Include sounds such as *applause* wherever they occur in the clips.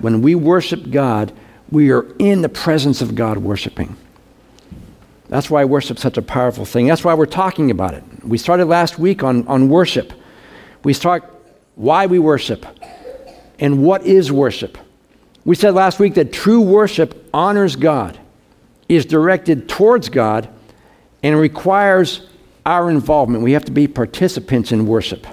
When we worship God, we are in the presence of God worshiping. That's why worship is such a powerful thing. That's why we're talking about it. We started last week on, on worship. We start why we worship and what is worship. We said last week that true worship honors God, is directed towards God, and requires our involvement. We have to be participants in worship.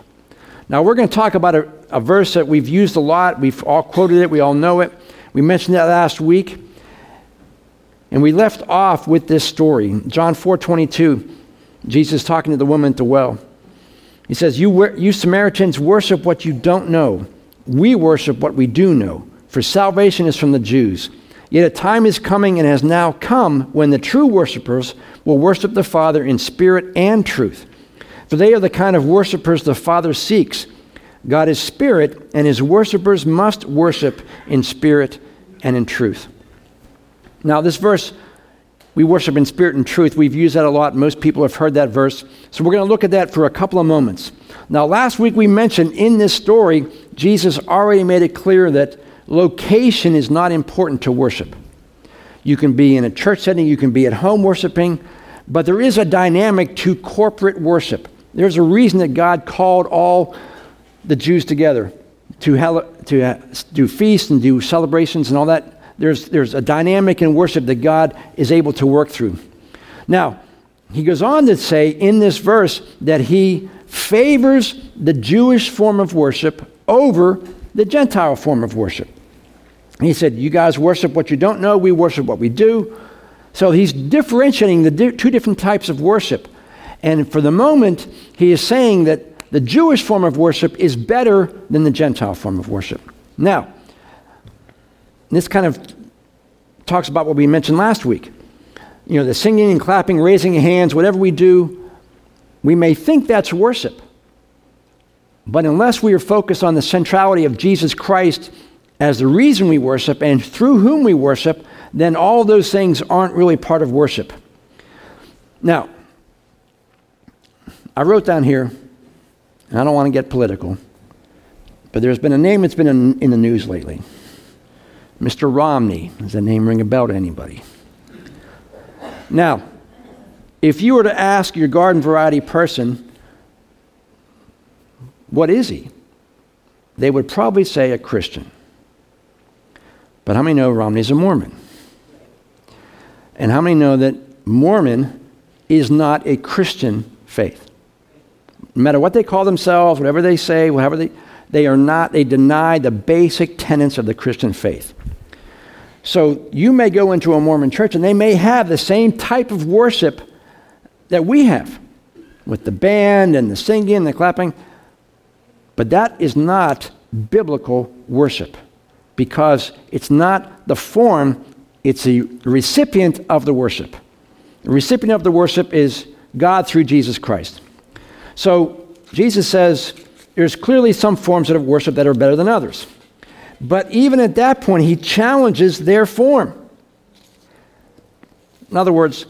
Now, we're going to talk about a, a verse that we've used a lot. We've all quoted it, we all know it. We mentioned that last week. And we left off with this story. John 4 22, Jesus talking to the woman at the well. He says, you, you Samaritans worship what you don't know. We worship what we do know, for salvation is from the Jews. Yet a time is coming and has now come when the true worshippers will worship the Father in spirit and truth. For they are the kind of worshippers the Father seeks. God is spirit, and his worshippers must worship in spirit and in truth. Now, this verse, we worship in spirit and truth. We've used that a lot. Most people have heard that verse. So we're going to look at that for a couple of moments. Now, last week we mentioned in this story, Jesus already made it clear that location is not important to worship. You can be in a church setting, you can be at home worshiping, but there is a dynamic to corporate worship. There's a reason that God called all the Jews together to, to uh, do feasts and do celebrations and all that there's, there's a dynamic in worship that God is able to work through. Now, he goes on to say in this verse that he favors the Jewish form of worship over the Gentile form of worship. He said, You guys worship what you don't know, we worship what we do. So he's differentiating the di- two different types of worship. And for the moment, he is saying that the Jewish form of worship is better than the Gentile form of worship. Now, this kind of talks about what we mentioned last week. You know, the singing and clapping, raising hands, whatever we do, we may think that's worship. But unless we are focused on the centrality of Jesus Christ as the reason we worship and through whom we worship, then all those things aren't really part of worship. Now, I wrote down here, and I don't want to get political, but there's been a name that's been in, in the news lately. Mr. Romney. Does that name ring a bell to anybody? Now, if you were to ask your garden variety person, what is he? They would probably say a Christian. But how many know Romney's a Mormon? And how many know that Mormon is not a Christian faith? No matter what they call themselves, whatever they say, whatever they, they are not, they deny the basic tenets of the Christian faith. So you may go into a Mormon church and they may have the same type of worship that we have with the band and the singing and the clapping, but that is not biblical worship because it's not the form, it's the recipient of the worship. The recipient of the worship is God through Jesus Christ. So Jesus says there's clearly some forms of worship that are better than others. But even at that point, he challenges their form. In other words,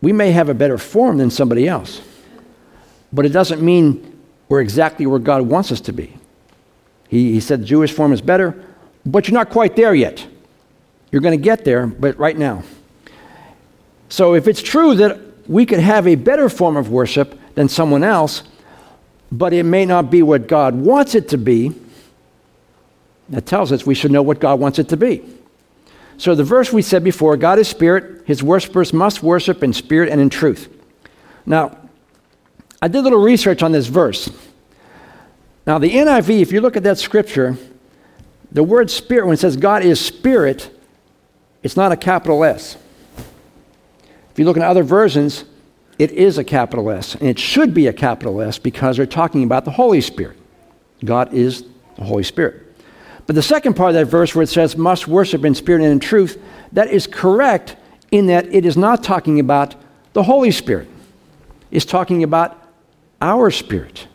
we may have a better form than somebody else, but it doesn't mean we're exactly where God wants us to be. He, he said the Jewish form is better, but you're not quite there yet. You're going to get there, but right now. So if it's true that we could have a better form of worship than someone else, but it may not be what God wants it to be, that tells us we should know what God wants it to be. So, the verse we said before God is spirit, his worshippers must worship in spirit and in truth. Now, I did a little research on this verse. Now, the NIV, if you look at that scripture, the word spirit, when it says God is spirit, it's not a capital S. If you look in other versions, it is a capital S, and it should be a capital S because they're talking about the Holy Spirit. God is the Holy Spirit. But the second part of that verse where it says, must worship in spirit and in truth, that is correct in that it is not talking about the Holy Spirit. It's talking about our spirit.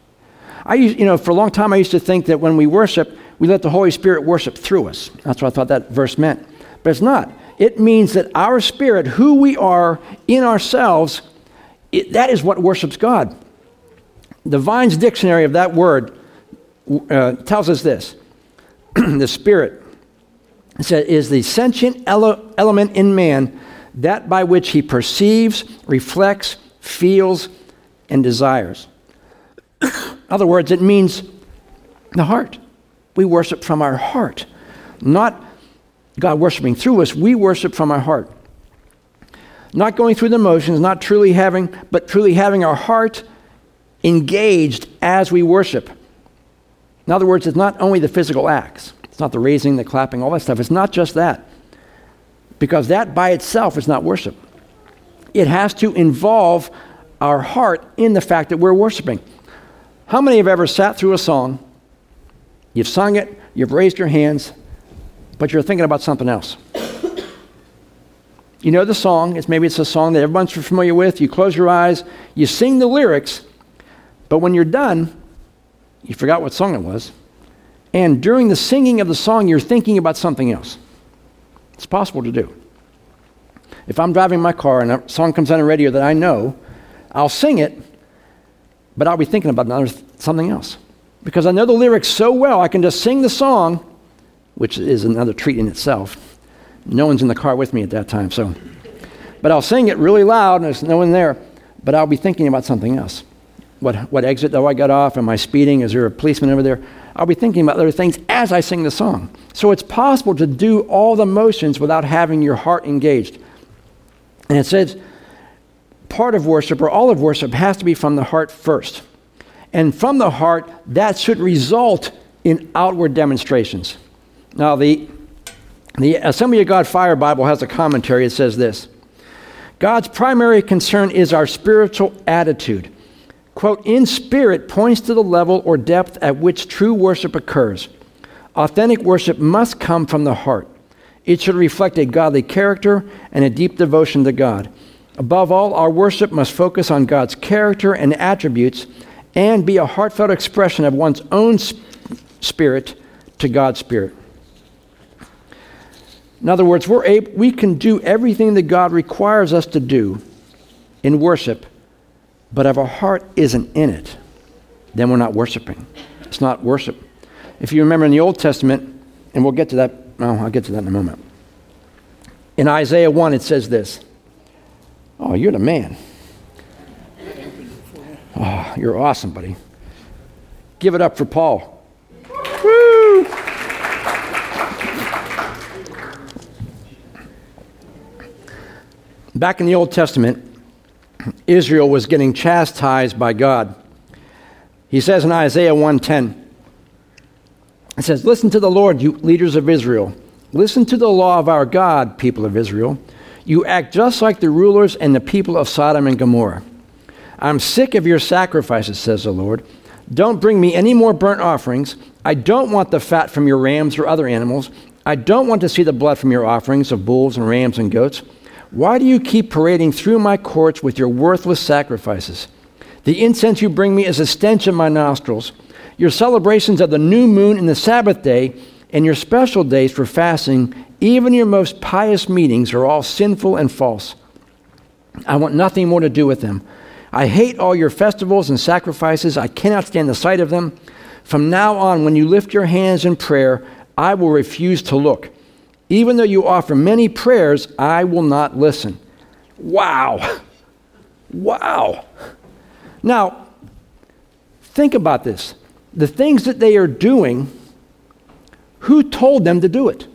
I you know, for a long time I used to think that when we worship, we let the Holy Spirit worship through us. That's what I thought that verse meant. But it's not. It means that our spirit, who we are in ourselves, it, that is what worships God. The Vine's dictionary of that word uh, tells us this *clears throat* the Spirit is the sentient ele- element in man that by which he perceives, reflects, feels, and desires. in other words, it means the heart. We worship from our heart, not God worshiping through us. We worship from our heart. Not going through the motions, not truly having, but truly having our heart engaged as we worship. In other words, it's not only the physical acts, it's not the raising, the clapping, all that stuff. It's not just that. Because that by itself is not worship. It has to involve our heart in the fact that we're worshiping. How many have ever sat through a song, you've sung it, you've raised your hands, but you're thinking about something else? You know the song, it's maybe it's a song that everyone's familiar with, you close your eyes, you sing the lyrics, but when you're done, you forgot what song it was. And during the singing of the song, you're thinking about something else. It's possible to do. If I'm driving my car and a song comes on the radio that I know, I'll sing it, but I'll be thinking about another, something else. Because I know the lyrics so well, I can just sing the song, which is another treat in itself. No one's in the car with me at that time, so. But I'll sing it really loud, and there's no one there, but I'll be thinking about something else. What, what exit do I get off? Am I speeding? Is there a policeman over there? I'll be thinking about other things as I sing the song. So it's possible to do all the motions without having your heart engaged. And it says part of worship or all of worship has to be from the heart first. And from the heart, that should result in outward demonstrations. Now, the, the Assembly of God Fire Bible has a commentary. It says this God's primary concern is our spiritual attitude quote, in spirit points to the level or depth at which true worship occurs. Authentic worship must come from the heart. It should reflect a godly character and a deep devotion to God. Above all, our worship must focus on God's character and attributes and be a heartfelt expression of one's own spirit to God's spirit. In other words, we're able, we can do everything that God requires us to do in worship but if our heart isn't in it, then we're not worshiping. It's not worship. If you remember in the Old Testament, and we'll get to that, oh, I'll get to that in a moment. In Isaiah 1, it says this Oh, you're the man. Oh, you're awesome, buddy. Give it up for Paul. Back in the Old Testament, Israel was getting chastised by God. He says in Isaiah 1:10, it says, "Listen to the Lord, you leaders of Israel. Listen to the law of our God, people of Israel. You act just like the rulers and the people of Sodom and Gomorrah. I'm sick of your sacrifices, says the Lord. Don't bring me any more burnt offerings. I don't want the fat from your rams or other animals. I don't want to see the blood from your offerings of bulls and rams and goats. Why do you keep parading through my courts with your worthless sacrifices? The incense you bring me is a stench in my nostrils. Your celebrations of the new moon and the Sabbath day and your special days for fasting, even your most pious meetings, are all sinful and false. I want nothing more to do with them. I hate all your festivals and sacrifices. I cannot stand the sight of them. From now on, when you lift your hands in prayer, I will refuse to look. Even though you offer many prayers, I will not listen. Wow. Wow. Now, think about this. The things that they are doing, who told them to do it?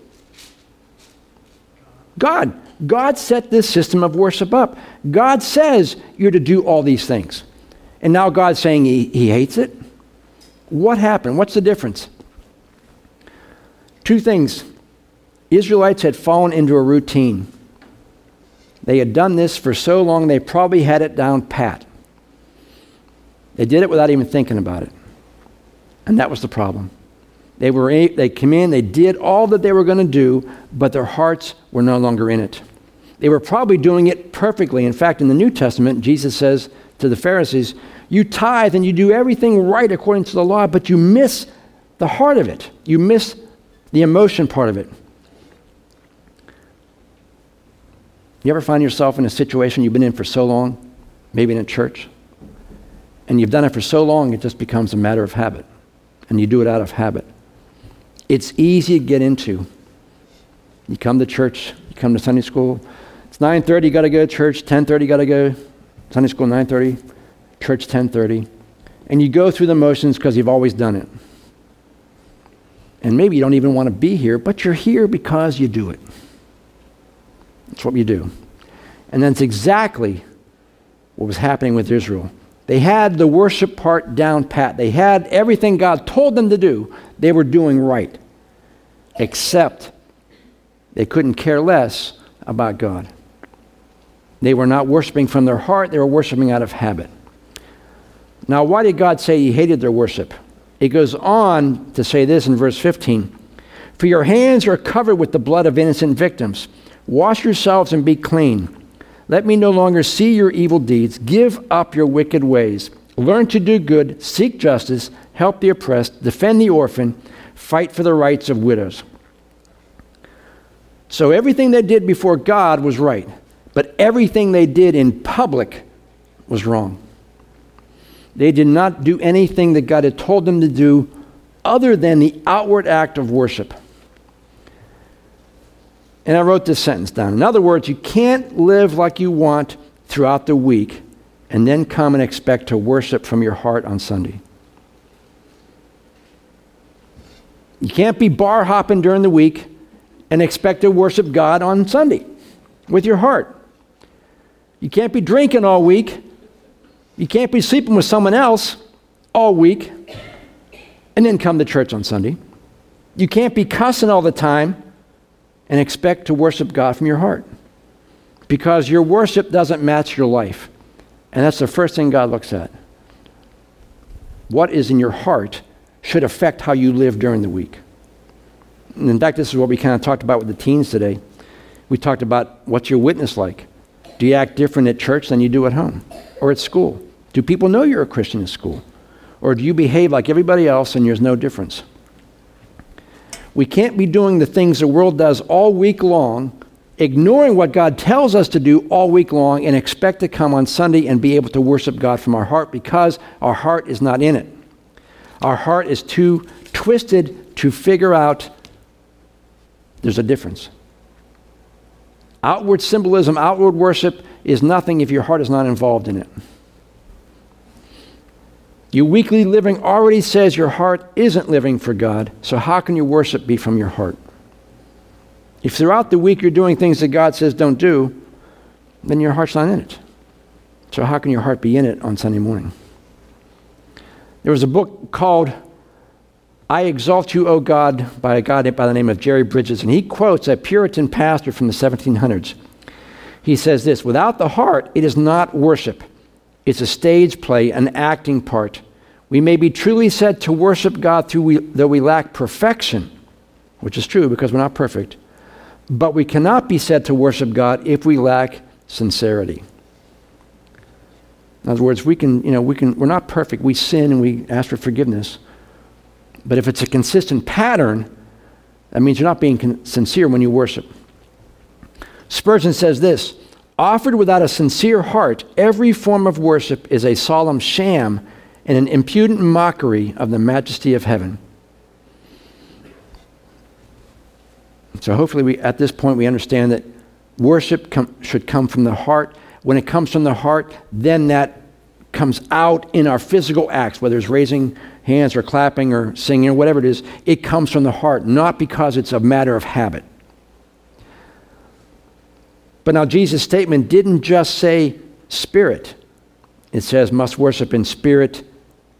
God. God set this system of worship up. God says you're to do all these things. And now God's saying he, he hates it? What happened? What's the difference? Two things Israelites had fallen into a routine. They had done this for so long, they probably had it down pat. They did it without even thinking about it. And that was the problem. They, were, they came in, they did all that they were going to do, but their hearts were no longer in it. They were probably doing it perfectly. In fact, in the New Testament, Jesus says to the Pharisees, You tithe and you do everything right according to the law, but you miss the heart of it. You miss the emotion part of it. You ever find yourself in a situation you've been in for so long, maybe in a church, and you've done it for so long it just becomes a matter of habit, and you do it out of habit. It's easy to get into. You come to church, you come to Sunday school. It's 9:30, you got to go to church. 10:30, you got to go Sunday school 9:30, church 10:30, and you go through the motions because you've always done it. And maybe you don't even want to be here, but you're here because you do it. That's what you do. And that's exactly what was happening with Israel. They had the worship part down pat. They had everything God told them to do, they were doing right. Except they couldn't care less about God. They were not worshiping from their heart, they were worshiping out of habit. Now, why did God say he hated their worship? It goes on to say this in verse 15 For your hands are covered with the blood of innocent victims. Wash yourselves and be clean. Let me no longer see your evil deeds. Give up your wicked ways. Learn to do good, seek justice, help the oppressed, defend the orphan, fight for the rights of widows. So everything they did before God was right, but everything they did in public was wrong. They did not do anything that God had told them to do other than the outward act of worship. And I wrote this sentence down. In other words, you can't live like you want throughout the week and then come and expect to worship from your heart on Sunday. You can't be bar hopping during the week and expect to worship God on Sunday with your heart. You can't be drinking all week you can't be sleeping with someone else all week and then come to church on Sunday. You can't be cussing all the time and expect to worship God from your heart because your worship doesn't match your life. And that's the first thing God looks at. What is in your heart should affect how you live during the week. And in fact, this is what we kind of talked about with the teens today. We talked about what's your witness like? Do you act different at church than you do at home or at school? Do people know you're a Christian at school? Or do you behave like everybody else and there's no difference? We can't be doing the things the world does all week long, ignoring what God tells us to do all week long, and expect to come on Sunday and be able to worship God from our heart because our heart is not in it. Our heart is too twisted to figure out there's a difference. Outward symbolism, outward worship is nothing if your heart is not involved in it. Your weekly living already says your heart isn't living for God, so how can your worship be from your heart? If throughout the week you're doing things that God says don't do, then your heart's not in it. So how can your heart be in it on Sunday morning? There was a book called I Exalt You, O God, by a guy by the name of Jerry Bridges, and he quotes a Puritan pastor from the 1700s. He says this Without the heart, it is not worship. It's a stage play, an acting part. We may be truly said to worship God through we, though we lack perfection, which is true because we're not perfect, but we cannot be said to worship God if we lack sincerity. In other words, we can, you know, we can, we're not perfect. We sin and we ask for forgiveness. But if it's a consistent pattern, that means you're not being con- sincere when you worship. Spurgeon says this Offered without a sincere heart, every form of worship is a solemn sham and an impudent mockery of the majesty of heaven. So, hopefully, we, at this point, we understand that worship com- should come from the heart. When it comes from the heart, then that comes out in our physical acts, whether it's raising hands or clapping or singing or whatever it is. It comes from the heart, not because it's a matter of habit. But now, Jesus' statement didn't just say spirit, it says must worship in spirit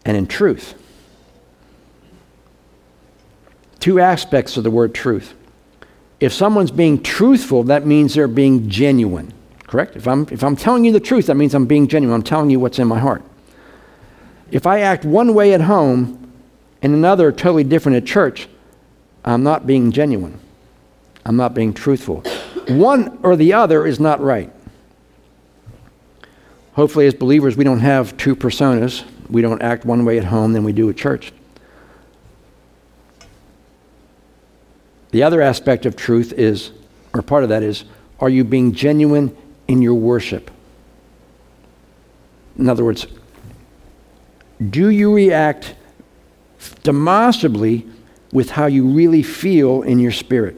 and in truth. Two aspects of the word truth. If someone's being truthful, that means they're being genuine, correct? If I'm, if I'm telling you the truth, that means I'm being genuine. I'm telling you what's in my heart. If I act one way at home and another totally different at church, I'm not being genuine. I'm not being truthful. One or the other is not right. Hopefully, as believers, we don't have two personas. We don't act one way at home than we do at church. The other aspect of truth is, or part of that is, are you being genuine in your worship? In other words, do you react demonstrably with how you really feel in your spirit.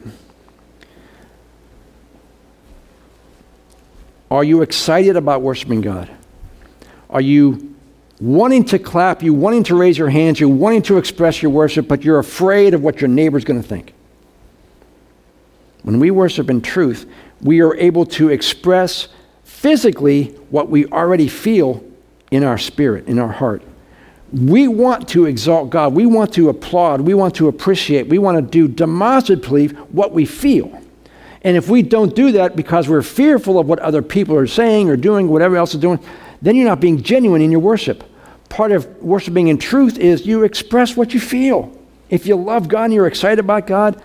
Are you excited about worshiping God? Are you wanting to clap, you wanting to raise your hands, you wanting to express your worship, but you're afraid of what your neighbor's going to think? When we worship in truth, we are able to express physically what we already feel in our spirit, in our heart. We want to exalt God. We want to applaud. We want to appreciate. We want to do demonstratively what we feel. And if we don't do that because we're fearful of what other people are saying or doing, whatever else is doing, then you're not being genuine in your worship. Part of worshiping in truth is you express what you feel. If you love God and you're excited about God,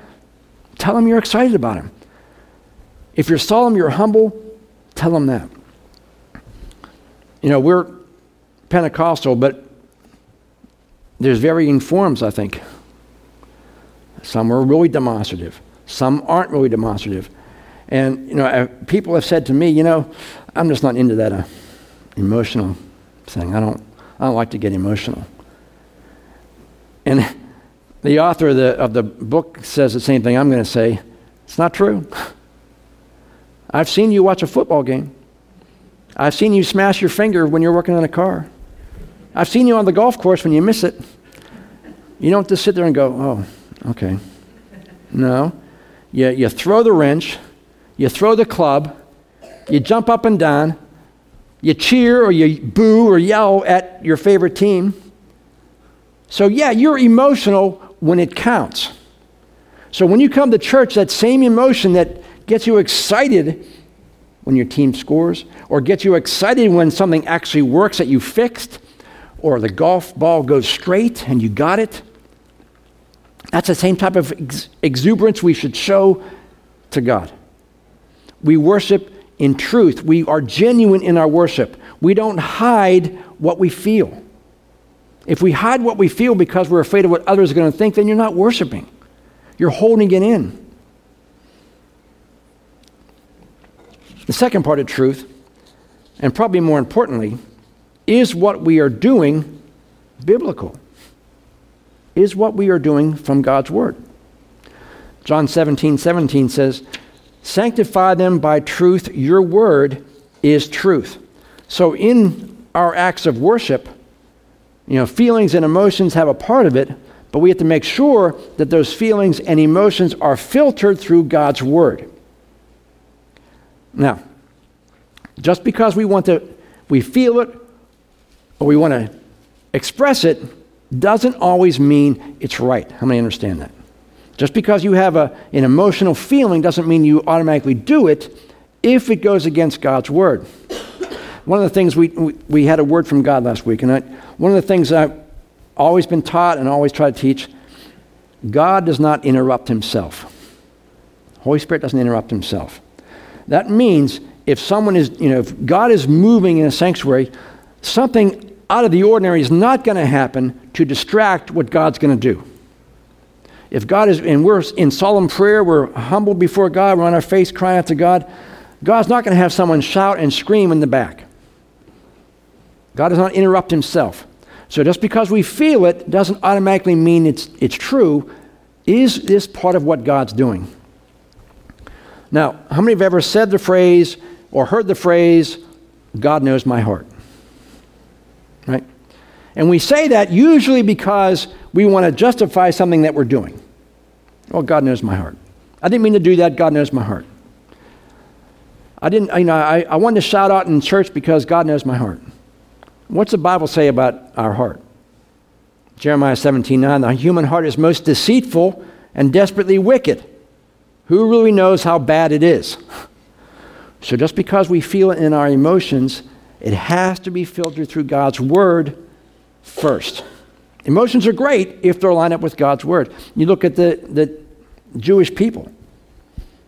tell Him you're excited about Him. If you're solemn, you're humble, tell Him that. You know, we're Pentecostal, but there's varying forms, I think. Some are really demonstrative. Some aren't really demonstrative. And, you know, people have said to me, you know, I'm just not into that uh, emotional thing. I don't, I don't like to get emotional. And *laughs* the author of the, of the book says the same thing I'm going to say. It's not true. *laughs* I've seen you watch a football game. I've seen you smash your finger when you're working on a car. I've seen you on the golf course when you miss it. You don't just sit there and go, oh, okay. No. You, you throw the wrench, you throw the club, you jump up and down, you cheer or you boo or yell at your favorite team. So, yeah, you're emotional when it counts. So, when you come to church, that same emotion that gets you excited when your team scores, or gets you excited when something actually works that you fixed, or the golf ball goes straight and you got it, that's the same type of ex- exuberance we should show to God. We worship in truth. We are genuine in our worship. We don't hide what we feel. If we hide what we feel because we're afraid of what others are going to think, then you're not worshiping. You're holding it in. The second part of truth, and probably more importantly, is what we are doing biblical? Is what we are doing from God's Word. John 17, 17 says, Sanctify them by truth. Your word is truth. So in our acts of worship, you know, feelings and emotions have a part of it, but we have to make sure that those feelings and emotions are filtered through God's word. Now, just because we want to, we feel it, or we want to express it, doesn't always mean it's right. How many understand that? Just because you have a, an emotional feeling doesn't mean you automatically do it if it goes against God's word. One of the things we, we, we had a word from God last week, and I, one of the things I've always been taught and always try to teach God does not interrupt himself. Holy Spirit doesn't interrupt himself. That means if someone is, you know, if God is moving in a sanctuary, something out of the ordinary is not going to happen to distract what God's going to do. If God is, and we're in solemn prayer, we're humble before God, we're on our face crying out to God, God's not going to have someone shout and scream in the back. God does not interrupt himself. So just because we feel it doesn't automatically mean it's, it's true. Is this part of what God's doing? Now, how many have ever said the phrase or heard the phrase, God knows my heart? Right? And we say that usually because we want to justify something that we're doing. Oh, God knows my heart. I didn't mean to do that. God knows my heart. I didn't, you know, I, I wanted to shout out in church because God knows my heart. What's the Bible say about our heart? Jeremiah 17 9, the human heart is most deceitful and desperately wicked. Who really knows how bad it is? *laughs* So just because we feel it in our emotions it has to be filtered through God's Word first. Emotions are great if they're lined up with God's Word. You look at the, the Jewish people.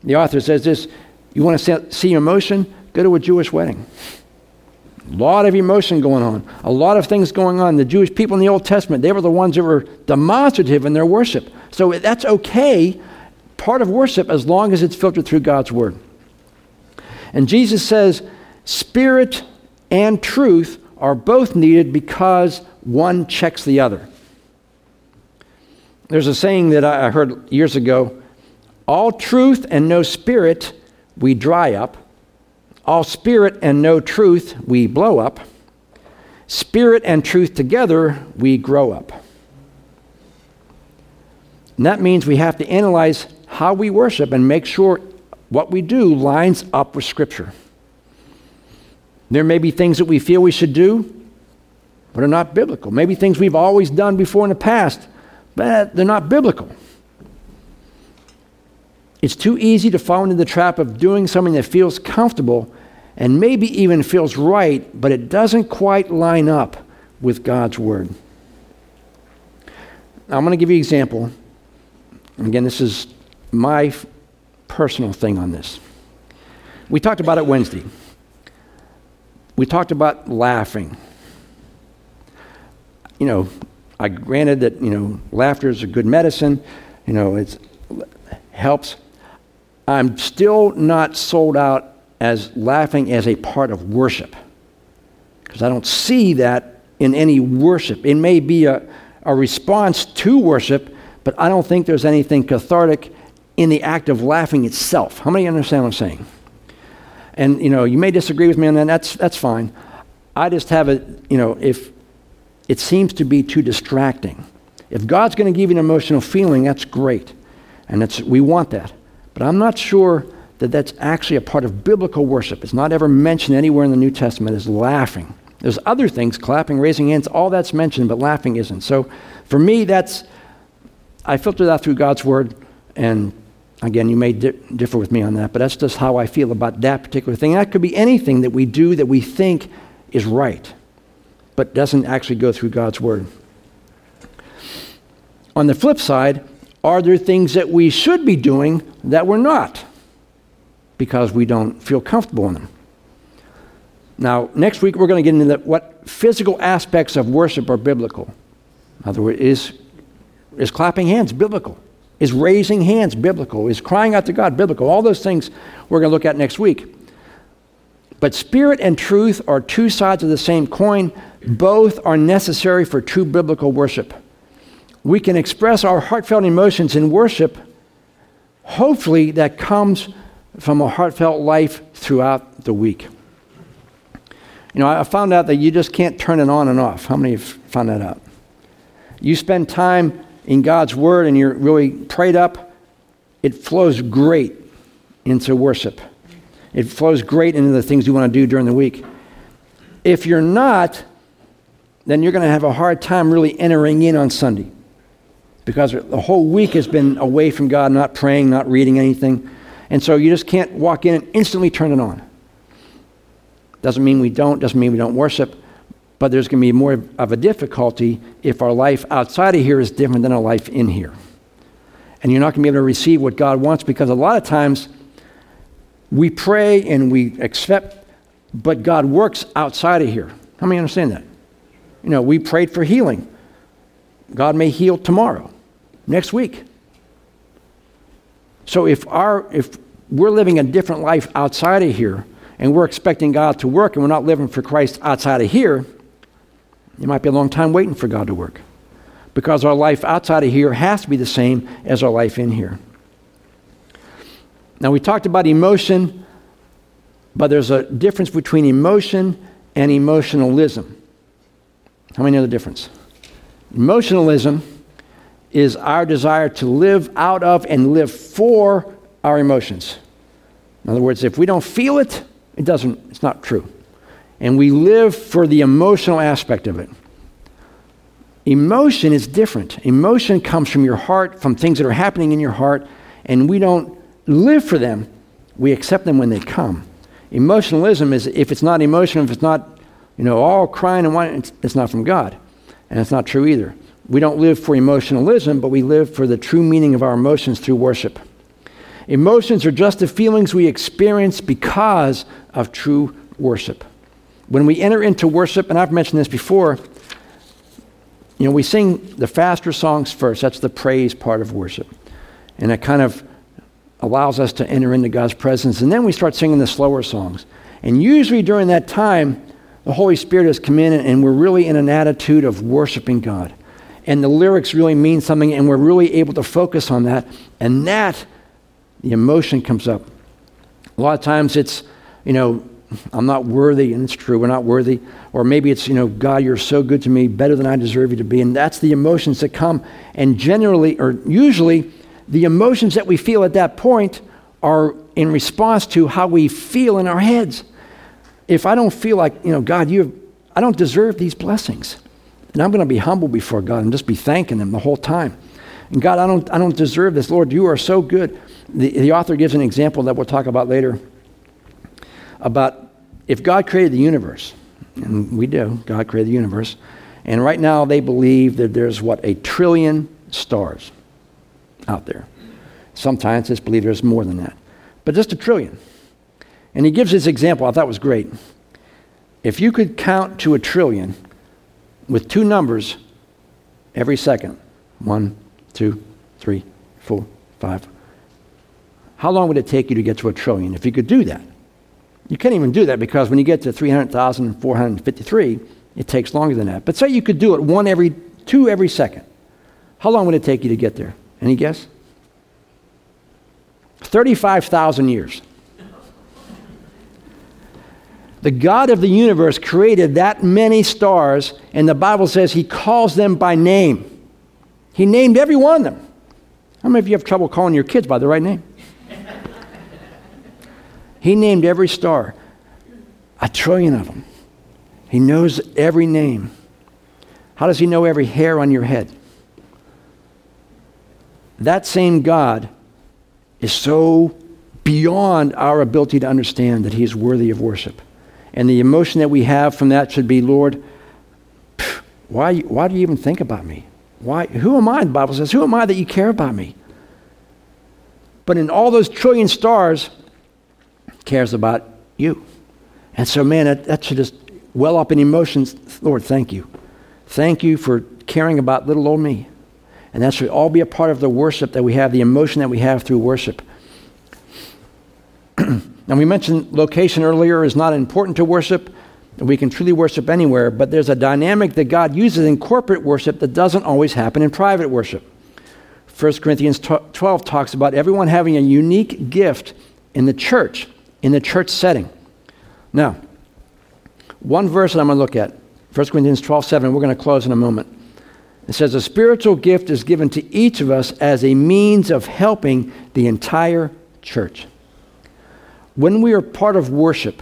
The author says this you want to see emotion? Go to a Jewish wedding. A lot of emotion going on, a lot of things going on. The Jewish people in the Old Testament, they were the ones that were demonstrative in their worship. So that's okay, part of worship, as long as it's filtered through God's Word. And Jesus says, Spirit and truth are both needed because one checks the other. There's a saying that I heard years ago all truth and no spirit, we dry up. All spirit and no truth, we blow up. Spirit and truth together, we grow up. And that means we have to analyze how we worship and make sure what we do lines up with Scripture. There may be things that we feel we should do, but are not biblical. Maybe things we've always done before in the past, but they're not biblical. It's too easy to fall into the trap of doing something that feels comfortable and maybe even feels right, but it doesn't quite line up with God's Word. Now, I'm going to give you an example. Again, this is my personal thing on this. We talked about it Wednesday. We talked about laughing. You know, I granted that, you know, laughter is a good medicine, you know, it helps. I'm still not sold out as laughing as a part of worship because I don't see that in any worship. It may be a, a response to worship, but I don't think there's anything cathartic in the act of laughing itself. How many understand what I'm saying? And you know, you may disagree with me on that. That's that's fine. I just have it. You know, if it seems to be too distracting, if God's going to give you an emotional feeling, that's great, and that's we want that. But I'm not sure that that's actually a part of biblical worship. It's not ever mentioned anywhere in the New Testament as laughing. There's other things, clapping, raising hands, all that's mentioned, but laughing isn't. So for me, that's I filter that through God's word, and again, you may di- differ with me on that, but that's just how I feel about that particular thing. That could be anything that we do that we think is right, but doesn't actually go through God's word. On the flip side, are there things that we should be doing that we're not because we don't feel comfortable in them? Now, next week we're going to get into the, what physical aspects of worship are biblical. In other words, is is clapping hands biblical? Is raising hands biblical? Is crying out to God biblical? All those things we're going to look at next week. But spirit and truth are two sides of the same coin. Both are necessary for true biblical worship. We can express our heartfelt emotions in worship. Hopefully, that comes from a heartfelt life throughout the week. You know, I found out that you just can't turn it on and off. How many have found that out? You spend time in God's Word and you're really prayed up, it flows great into worship. It flows great into the things you want to do during the week. If you're not, then you're going to have a hard time really entering in on Sunday because the whole week has been away from God, not praying, not reading anything. And so you just can't walk in and instantly turn it on. Doesn't mean we don't, doesn't mean we don't worship, but there's going to be more of a difficulty if our life outside of here is different than our life in here. And you're not going to be able to receive what God wants because a lot of times we pray and we accept, but God works outside of here. How many understand that? You know, we prayed for healing. God may heal tomorrow, next week. So if our if we're living a different life outside of here and we're expecting God to work and we're not living for Christ outside of here, it might be a long time waiting for God to work because our life outside of here has to be the same as our life in here. Now, we talked about emotion, but there's a difference between emotion and emotionalism. How many know the difference? Emotionalism is our desire to live out of and live for our emotions. In other words, if we don't feel it, it doesn't, it's not true and we live for the emotional aspect of it. Emotion is different. Emotion comes from your heart, from things that are happening in your heart, and we don't live for them. We accept them when they come. Emotionalism is if it's not emotional, if it's not, you know, all crying and whining, it's, it's not from God. And it's not true either. We don't live for emotionalism, but we live for the true meaning of our emotions through worship. Emotions are just the feelings we experience because of true worship. When we enter into worship, and I've mentioned this before, you know, we sing the faster songs first. That's the praise part of worship. And it kind of allows us to enter into God's presence. And then we start singing the slower songs. And usually during that time, the Holy Spirit has come in and we're really in an attitude of worshiping God. and the lyrics really mean something, and we're really able to focus on that. And that, the emotion comes up. A lot of times it's, you know, I'm not worthy, and it's true, we're not worthy. Or maybe it's, you know, God, you're so good to me, better than I deserve you to be. And that's the emotions that come. And generally, or usually, the emotions that we feel at that point are in response to how we feel in our heads. If I don't feel like, you know, God, you I don't deserve these blessings. And I'm going to be humble before God and just be thanking Him the whole time. And God, I don't, I don't deserve this. Lord, you are so good. The, the author gives an example that we'll talk about later about if God created the universe, and we do, God created the universe, and right now they believe that there's what, a trillion stars out there. Some scientists believe there's more than that, but just a trillion. And he gives this example, I thought was great. If you could count to a trillion with two numbers every second one, two, three, four, five how long would it take you to get to a trillion if you could do that? You can't even do that because when you get to 300,453, it takes longer than that. But say you could do it one every, two every second. How long would it take you to get there? Any guess? 35,000 years. The God of the universe created that many stars, and the Bible says he calls them by name. He named every one of them. How many of you have trouble calling your kids by the right name? He named every star, a trillion of them. He knows every name. How does he know every hair on your head? That same God is so beyond our ability to understand that he is worthy of worship. And the emotion that we have from that should be, Lord, why, why do you even think about me? Why, who am I? The Bible says, who am I that you care about me? But in all those trillion stars, cares about you. And so, man, that, that should just well up in emotions. Lord, thank you. Thank you for caring about little old me. And that should all be a part of the worship that we have, the emotion that we have through worship. *clears throat* And we mentioned location earlier is not important to worship. We can truly worship anywhere, but there's a dynamic that God uses in corporate worship that doesn't always happen in private worship. 1 Corinthians 12 talks about everyone having a unique gift in the church, in the church setting. Now, one verse that I'm going to look at, 1 Corinthians 12 7, we're going to close in a moment. It says, A spiritual gift is given to each of us as a means of helping the entire church. When we are part of worship,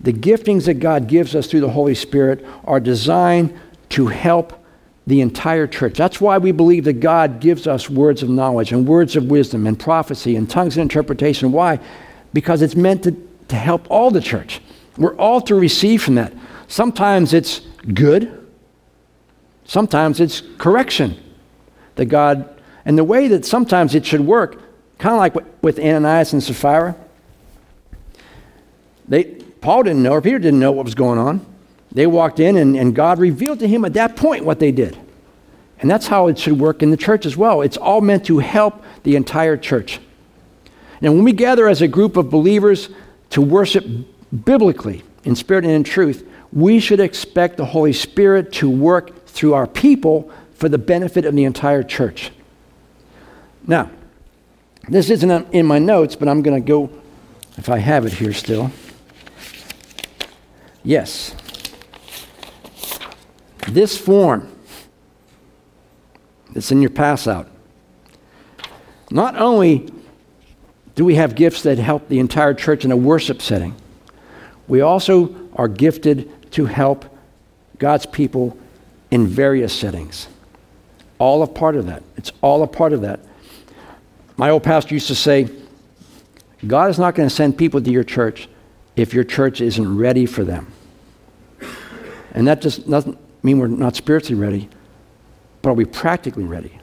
the giftings that God gives us through the Holy Spirit are designed to help the entire church. That's why we believe that God gives us words of knowledge and words of wisdom and prophecy and tongues and interpretation. Why? Because it's meant to, to help all the church. We're all to receive from that. Sometimes it's good, sometimes it's correction that God, and the way that sometimes it should work, kind of like with Ananias and Sapphira they, Paul didn't know, or Peter didn't know what was going on. They walked in, and, and God revealed to him at that point what they did. And that's how it should work in the church as well. It's all meant to help the entire church. Now, when we gather as a group of believers to worship biblically, in spirit and in truth, we should expect the Holy Spirit to work through our people for the benefit of the entire church. Now, this isn't in my notes, but I'm going to go, if I have it here still. Yes. This form that's in your pass out. Not only do we have gifts that help the entire church in a worship setting, we also are gifted to help God's people in various settings. All a part of that. It's all a part of that. My old pastor used to say, God is not going to send people to your church if your church isn't ready for them. And that just doesn't mean we're not spiritually ready, but are we practically ready?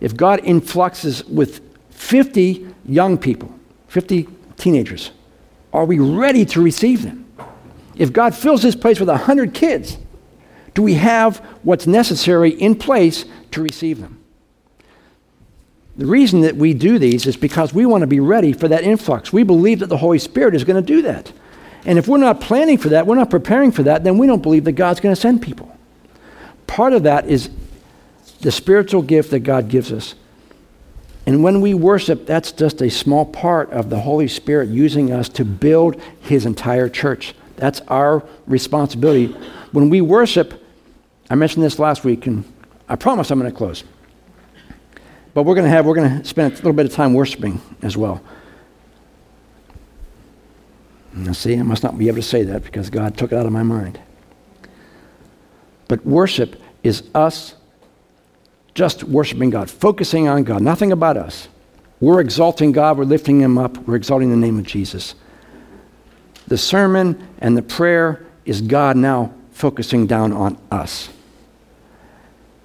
If God influxes with 50 young people, 50 teenagers, are we ready to receive them? If God fills this place with 100 kids, do we have what's necessary in place to receive them? The reason that we do these is because we want to be ready for that influx. We believe that the Holy Spirit is going to do that. And if we're not planning for that, we're not preparing for that, then we don't believe that God's going to send people. Part of that is the spiritual gift that God gives us. And when we worship, that's just a small part of the Holy Spirit using us to build His entire church. That's our responsibility. When we worship, I mentioned this last week, and I promise I'm going to close. But we're going to have, we're going to spend a little bit of time worshiping as well. Now, see, I must not be able to say that because God took it out of my mind. But worship is us just worshiping God, focusing on God, nothing about us. We're exalting God, we're lifting Him up, we're exalting the name of Jesus. The sermon and the prayer is God now focusing down on us.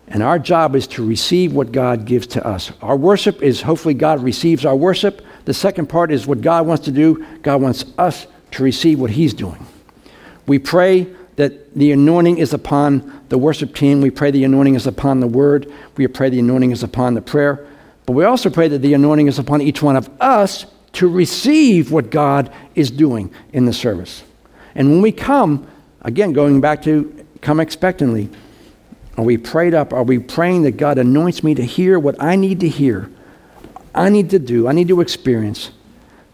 And our job is to receive what God gives to us. Our worship is hopefully God receives our worship. The second part is what God wants to do. God wants us to receive what He's doing. We pray that the anointing is upon the worship team. We pray the anointing is upon the word. We pray the anointing is upon the prayer. But we also pray that the anointing is upon each one of us to receive what God is doing in the service. And when we come, again, going back to come expectantly, are we prayed up? Are we praying that God anoints me to hear what I need to hear? I need to do, I need to experience,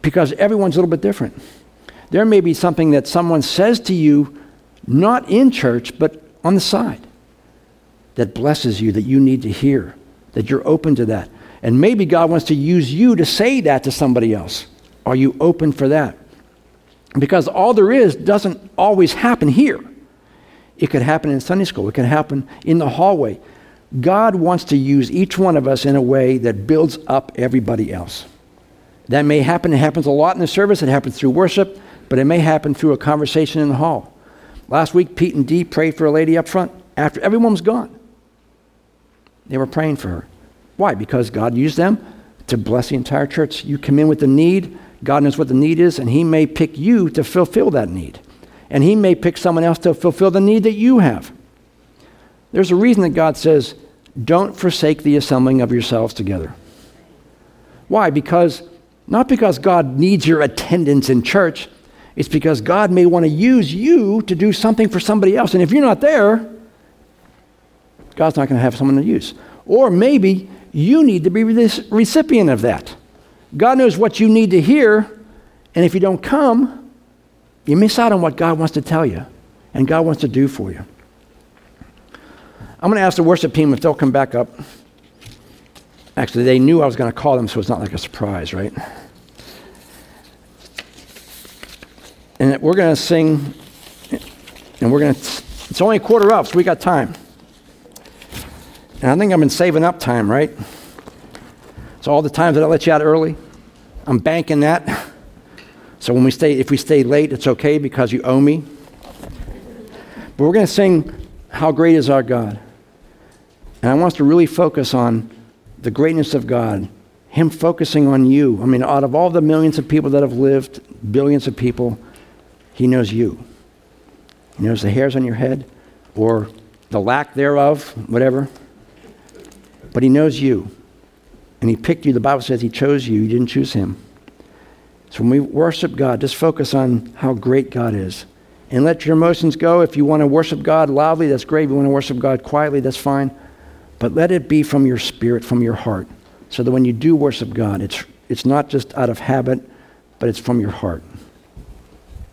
because everyone's a little bit different. There may be something that someone says to you not in church, but on the side, that blesses you, that you need to hear, that you're open to that. And maybe God wants to use you to say that to somebody else. Are you open for that? Because all there is doesn't always happen here. It could happen in Sunday school, it can happen in the hallway. God wants to use each one of us in a way that builds up everybody else. That may happen, it happens a lot in the service, it happens through worship, but it may happen through a conversation in the hall. Last week, Pete and Dee prayed for a lady up front after everyone was gone. They were praying for her. Why? Because God used them to bless the entire church. You come in with the need, God knows what the need is, and He may pick you to fulfill that need. And He may pick someone else to fulfill the need that you have. There's a reason that God says, don't forsake the assembling of yourselves together. Why? Because, not because God needs your attendance in church, it's because God may want to use you to do something for somebody else. And if you're not there, God's not going to have someone to use. Or maybe you need to be the recipient of that. God knows what you need to hear, and if you don't come, you miss out on what God wants to tell you and God wants to do for you. I'm going to ask the worship team if they'll come back up. Actually, they knew I was going to call them, so it's not like a surprise, right? And we're going to sing, and we're going to, it's only a quarter up, so we got time. And I think I've been saving up time, right? So all the times that I let you out early, I'm banking that. So when we stay, if we stay late, it's okay because you owe me. But we're going to sing, How Great is Our God. And I want us to really focus on the greatness of God, Him focusing on you. I mean, out of all the millions of people that have lived, billions of people, he knows you. He knows the hairs on your head or the lack thereof, whatever. But He knows you. And He picked you. The Bible says He chose you. You didn't choose Him. So when we worship God, just focus on how great God is. And let your emotions go. If you want to worship God loudly, that's great. If you want to worship God quietly, that's fine. But let it be from your spirit, from your heart. So that when you do worship God, it's, it's not just out of habit, but it's from your heart.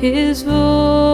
his voice.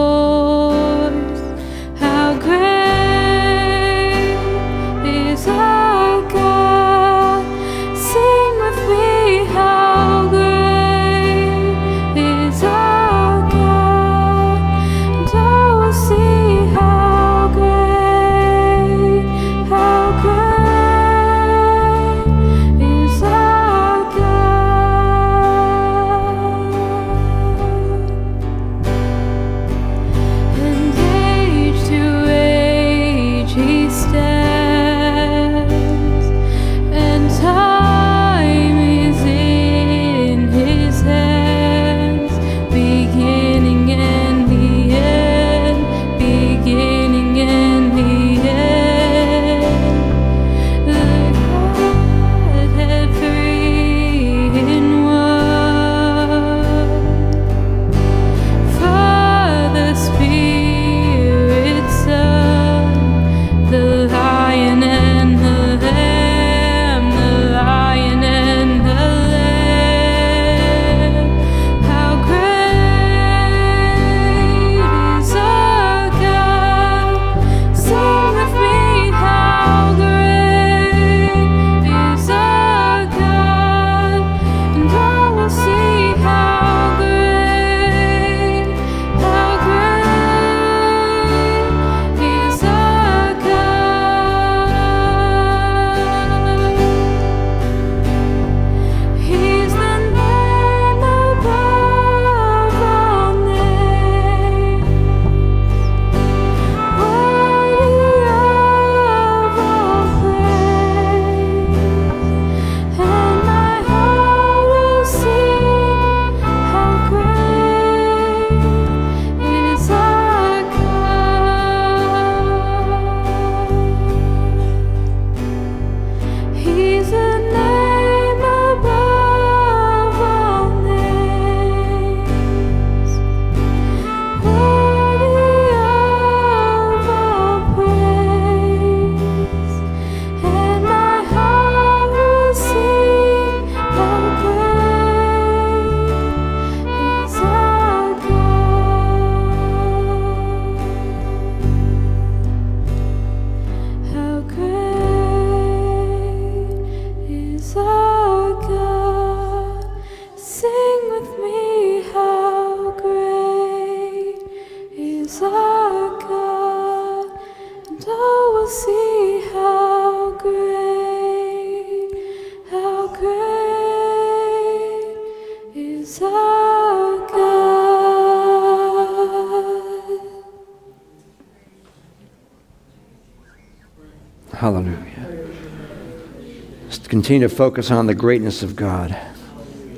Continue to focus on the greatness of God.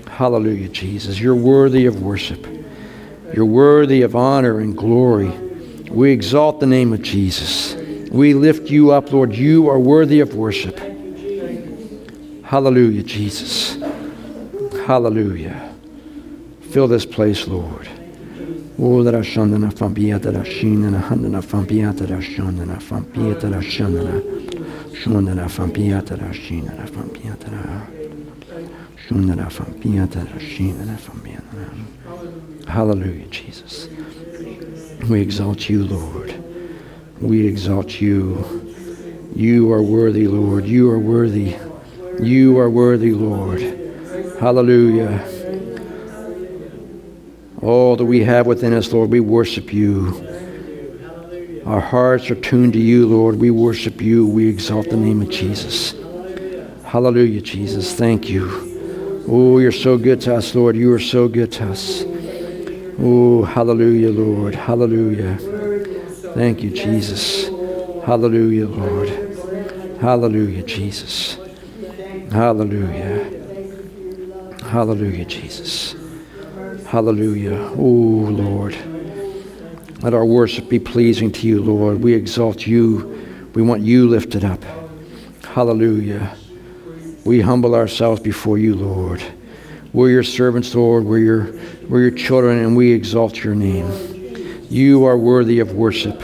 Hallelujah, Jesus. You're worthy of worship. You're worthy of honor and glory. We exalt the name of Jesus. We lift you up, Lord. You are worthy of worship. Hallelujah, Jesus. Hallelujah. Fill this place, Lord. Oh, that I shandana fampia that I that I shandana fampia that I shandana fampia that I shinana fampia that I shandana fampia that I shinana fampia Hallelujah, Jesus. We exalt you, Lord. We exalt you. You are worthy, Lord. You are worthy. You are worthy, Lord. Hallelujah. All that we have within us, Lord, we worship you. Our hearts are tuned to you, Lord. We worship you. We exalt the name of Jesus. Hallelujah, Jesus. Thank you. Oh, you're so good to us, Lord. You are so good to us. Oh, hallelujah, Lord. Hallelujah. Thank you, Jesus. Hallelujah, Lord. Hallelujah, Jesus. Hallelujah. Hallelujah, Jesus. Hallelujah. Oh, Lord. Let our worship be pleasing to you, Lord. We exalt you. We want you lifted up. Hallelujah. We humble ourselves before you, Lord. We're your servants, Lord. We're your, we're your children, and we exalt your name. You are worthy of worship.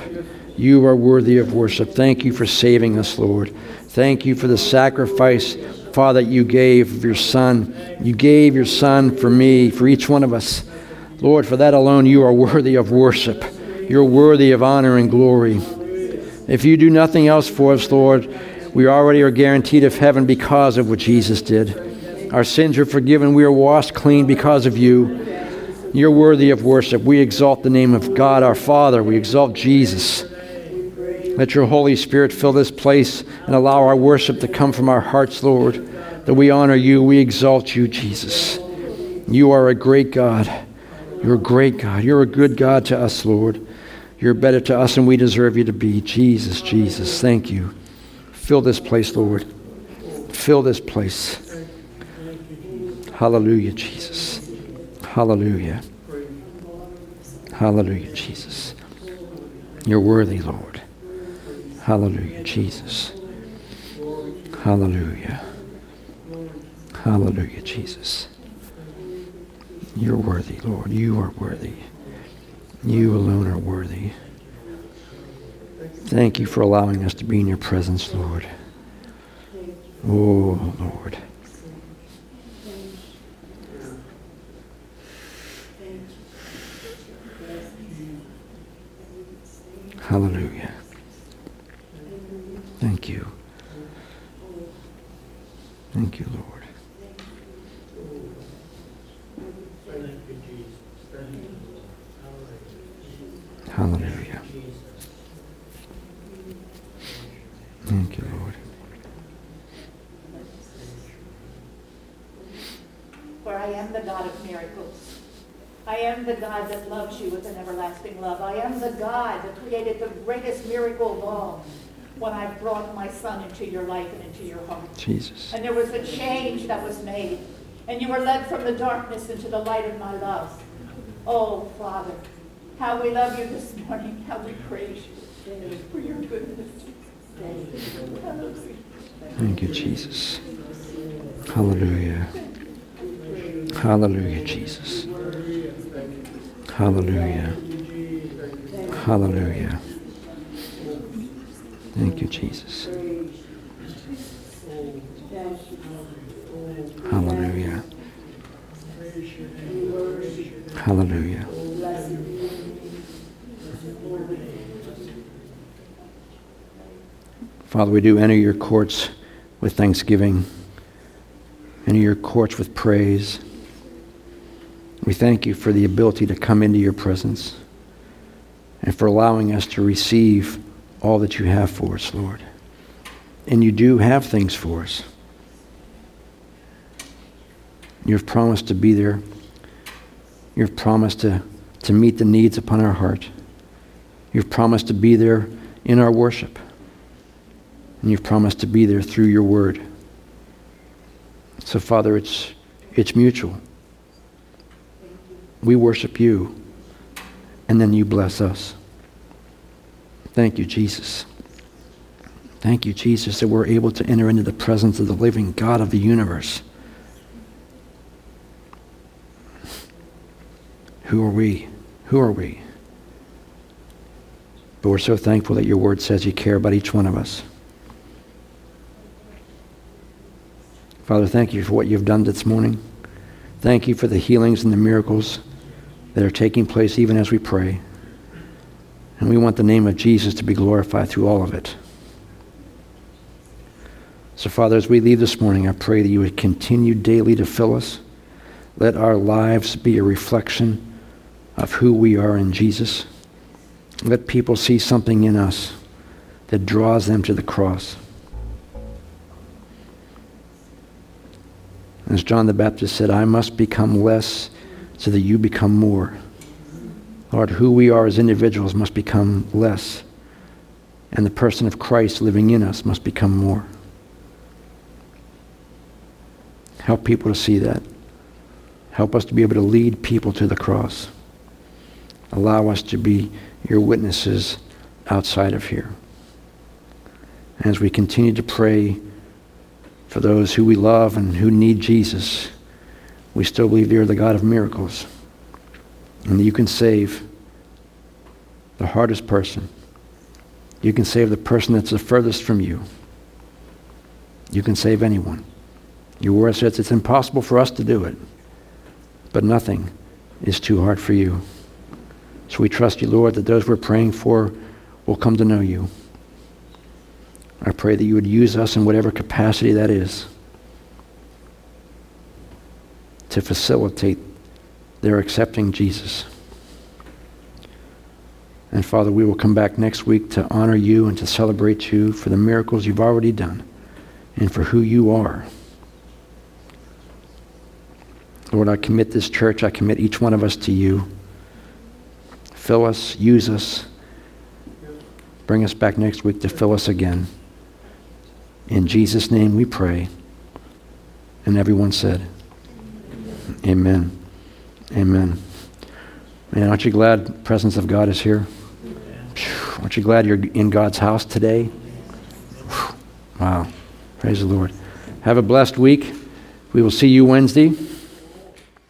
You are worthy of worship. Thank you for saving us, Lord. Thank you for the sacrifice Father, you gave of your Son. You gave your Son for me, for each one of us. Lord, for that alone, you are worthy of worship. You're worthy of honor and glory. If you do nothing else for us, Lord, we already are guaranteed of heaven because of what Jesus did. Our sins are forgiven. We are washed clean because of you. You're worthy of worship. We exalt the name of God our Father. We exalt Jesus. Let your Holy Spirit fill this place and allow our worship to come from our hearts, Lord, that we honor you, we exalt you, Jesus. You are a great God. You're a great God. You're a good God to us, Lord. You're better to us than we deserve you to be. Jesus, Jesus, thank you. Fill this place, Lord. Fill this place. Hallelujah, Jesus. Hallelujah. Hallelujah, Jesus. You're worthy, Lord. Hallelujah, Jesus. Hallelujah. Hallelujah, Jesus. You're worthy, Lord. You are worthy. You alone are worthy. Thank you for allowing us to be in your presence, Lord. Oh, Lord. Hallelujah. Thank you. Thank you, Lord. Hallelujah. Thank you, Lord. For I am the God of miracles. I am the God that loves you with an everlasting love. I am the God that created the greatest miracle of all when I brought my son into your life and into your heart. Jesus. And there was a change that was made. And you were led from the darkness into the light of my love. Oh, Father, how we love you this morning. How we praise you for your goodness. Thank you, Jesus. Hallelujah. Hallelujah, Jesus. Hallelujah. Hallelujah. Thank you, Jesus. Hallelujah. Hallelujah. Father, we do enter your courts with thanksgiving, enter your courts with praise. We thank you for the ability to come into your presence and for allowing us to receive all that you have for us, Lord. And you do have things for us. You've promised to be there You've promised to, to meet the needs upon our heart. You've promised to be there in our worship. And you've promised to be there through your word. So, Father, it's, it's mutual. We worship you, and then you bless us. Thank you, Jesus. Thank you, Jesus, that we're able to enter into the presence of the living God of the universe. Who are we? Who are we? But we're so thankful that your word says you care about each one of us. Father, thank you for what you've done this morning. Thank you for the healings and the miracles that are taking place even as we pray. And we want the name of Jesus to be glorified through all of it. So, Father, as we leave this morning, I pray that you would continue daily to fill us. Let our lives be a reflection of who we are in Jesus. Let people see something in us that draws them to the cross. As John the Baptist said, I must become less so that you become more. Lord, who we are as individuals must become less, and the person of Christ living in us must become more. Help people to see that. Help us to be able to lead people to the cross. Allow us to be your witnesses outside of here. As we continue to pray for those who we love and who need Jesus, we still believe you're the God of miracles and that you can save the hardest person. You can save the person that's the furthest from you. You can save anyone. Your word says it's impossible for us to do it, but nothing is too hard for you. So we trust you, Lord, that those we're praying for will come to know you. I pray that you would use us in whatever capacity that is to facilitate their accepting Jesus. And Father, we will come back next week to honor you and to celebrate you for the miracles you've already done and for who you are. Lord, I commit this church, I commit each one of us to you. Fill us, use us. Bring us back next week to fill us again. In Jesus' name we pray. And everyone said, Amen. Amen. Man, aren't you glad the presence of God is here? Aren't you glad you're in God's house today? Wow. Praise the Lord. Have a blessed week. We will see you Wednesday.